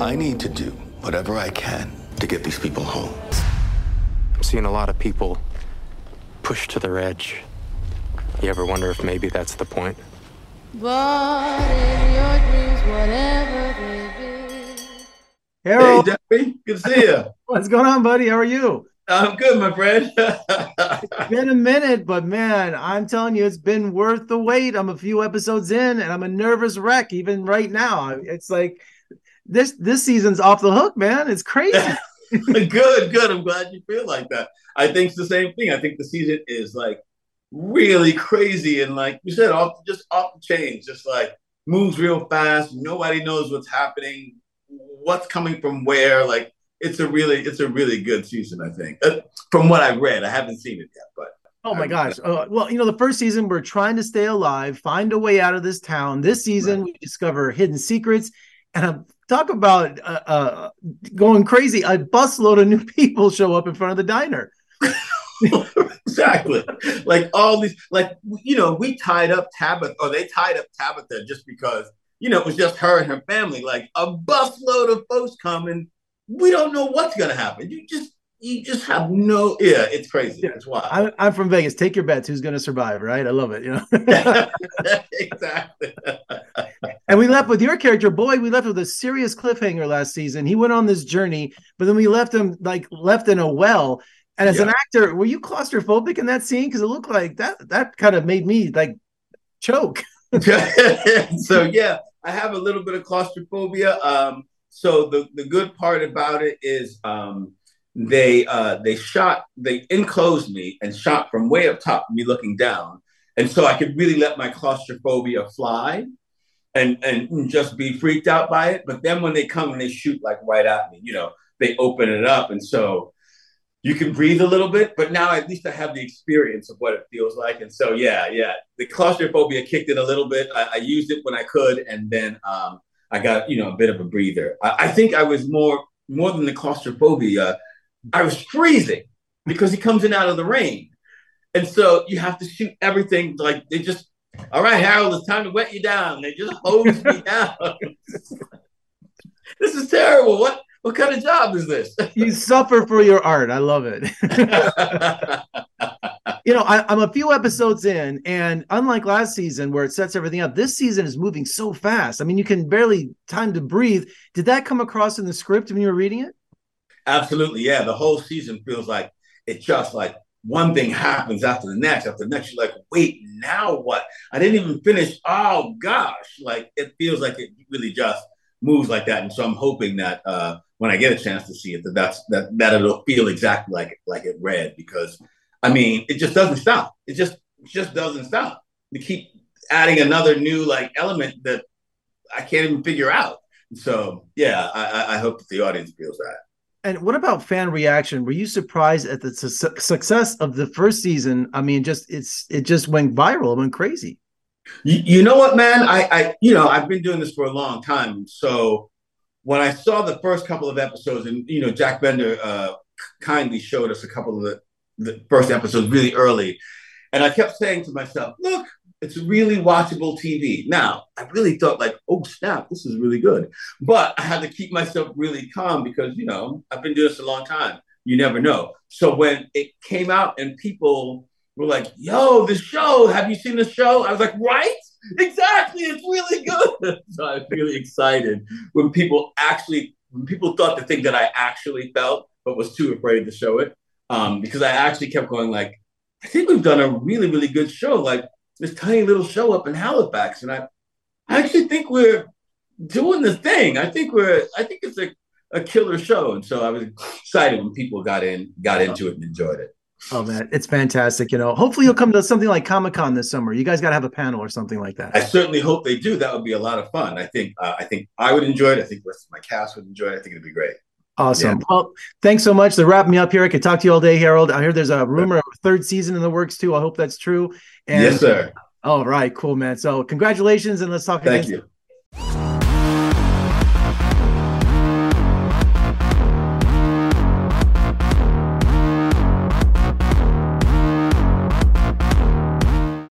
I need to do whatever I can to get these people home. I'm seeing a lot of people pushed to their edge. You ever wonder if maybe that's the point? But in your dreams, whatever they be. Harold, Hey, Debbie, good to see you. what's going on, buddy? How are you? I'm good, my friend. It's been a minute, but man, I'm telling you, it's been worth the wait. I'm a few episodes in, and I'm a nervous wreck even right now. It's like this this season's off the hook, man. It's crazy. good, good. I'm glad you feel like that. I think it's the same thing. I think the season is like really crazy and like you said, off just off the chain, just like moves real fast. Nobody knows what's happening, what's coming from where. Like it's a really, it's a really good season. I think uh, from what I've read. I haven't seen it yet, but Oh my gosh. Uh, well, you know, the first season we're trying to stay alive, find a way out of this town. This season we discover hidden secrets, and uh, talk about uh, uh, going crazy. A busload of new people show up in front of the diner. exactly. Like all these, like you know, we tied up Tabitha, or they tied up Tabitha just because you know it was just her and her family. Like a busload of folks coming, we don't know what's gonna happen. You just, you just have no. Yeah, it's crazy. Yeah. It's wild. I'm, I'm from Vegas. Take your bets. Who's going to survive? Right? I love it. You know. exactly. And we left with your character, boy. We left with a serious cliffhanger last season. He went on this journey, but then we left him like left in a well. And as an actor, were you claustrophobic in that scene? Because it looked like that that kind of made me like choke. so yeah, I have a little bit of claustrophobia. Um, so the the good part about it is um, they uh, they shot they enclosed me and shot from way up top, me looking down, and so I could really let my claustrophobia fly. And, and just be freaked out by it. But then when they come and they shoot like right at me, you know, they open it up. And so you can breathe a little bit, but now at least I have the experience of what it feels like. And so, yeah, yeah, the claustrophobia kicked in a little bit. I, I used it when I could, and then um, I got you know a bit of a breather. I, I think I was more more than the claustrophobia. I was freezing because he comes in out of the rain, and so you have to shoot everything like they just. All right, Harold, it's time to wet you down. They just hose me down. this is terrible. What what kind of job is this? You suffer for your art. I love it. you know, I, I'm a few episodes in, and unlike last season where it sets everything up, this season is moving so fast. I mean, you can barely time to breathe. Did that come across in the script when you were reading it? Absolutely, yeah. The whole season feels like it just like one thing happens after the next, after the next. You're like, wait, now what? I didn't even finish. Oh gosh, like it feels like it really just moves like that. And so I'm hoping that uh, when I get a chance to see it, that that's that that it'll feel exactly like like it read because I mean, it just doesn't stop. It just it just doesn't stop. We keep adding another new like element that I can't even figure out. So yeah, I- I hope that the audience feels that. And what about fan reaction? Were you surprised at the su- success of the first season? I mean, just it's it just went viral, it went crazy. You, you know what, man? I, I, you know, I've been doing this for a long time. So when I saw the first couple of episodes, and you know, Jack Bender uh, kindly showed us a couple of the, the first episodes really early, and I kept saying to myself, "Look, it's really watchable TV." Now, I really thought, like, "Oh snap, this is really good," but I had to keep myself really calm because you know I've been doing this a long time. You never know. So when it came out and people were like, yo, the show, have you seen the show? I was like, right? Exactly, it's really good. so I was really excited when people actually, when people thought the thing that I actually felt, but was too afraid to show it. Um, because I actually kept going like, I think we've done a really, really good show. Like this tiny little show up in Halifax. And I, I actually think we're doing the thing. I think we're, I think it's a, a killer show. And so I was excited when people got in, got into it and enjoyed it. Oh man, it's fantastic. You know, hopefully you'll come to something like Comic Con this summer. You guys got to have a panel or something like that. I certainly hope they do. That would be a lot of fun. I think uh, I think I would enjoy it. I think the rest of my cast would enjoy it. I think it'd be great. Awesome. Yeah. Well, thanks so much. To wrap me up here, I could talk to you all day, Harold. I hear there's a rumor of a third season in the works too. I hope that's true. And, yes, sir. All right, cool, man. So congratulations, and let's talk again. Thank you.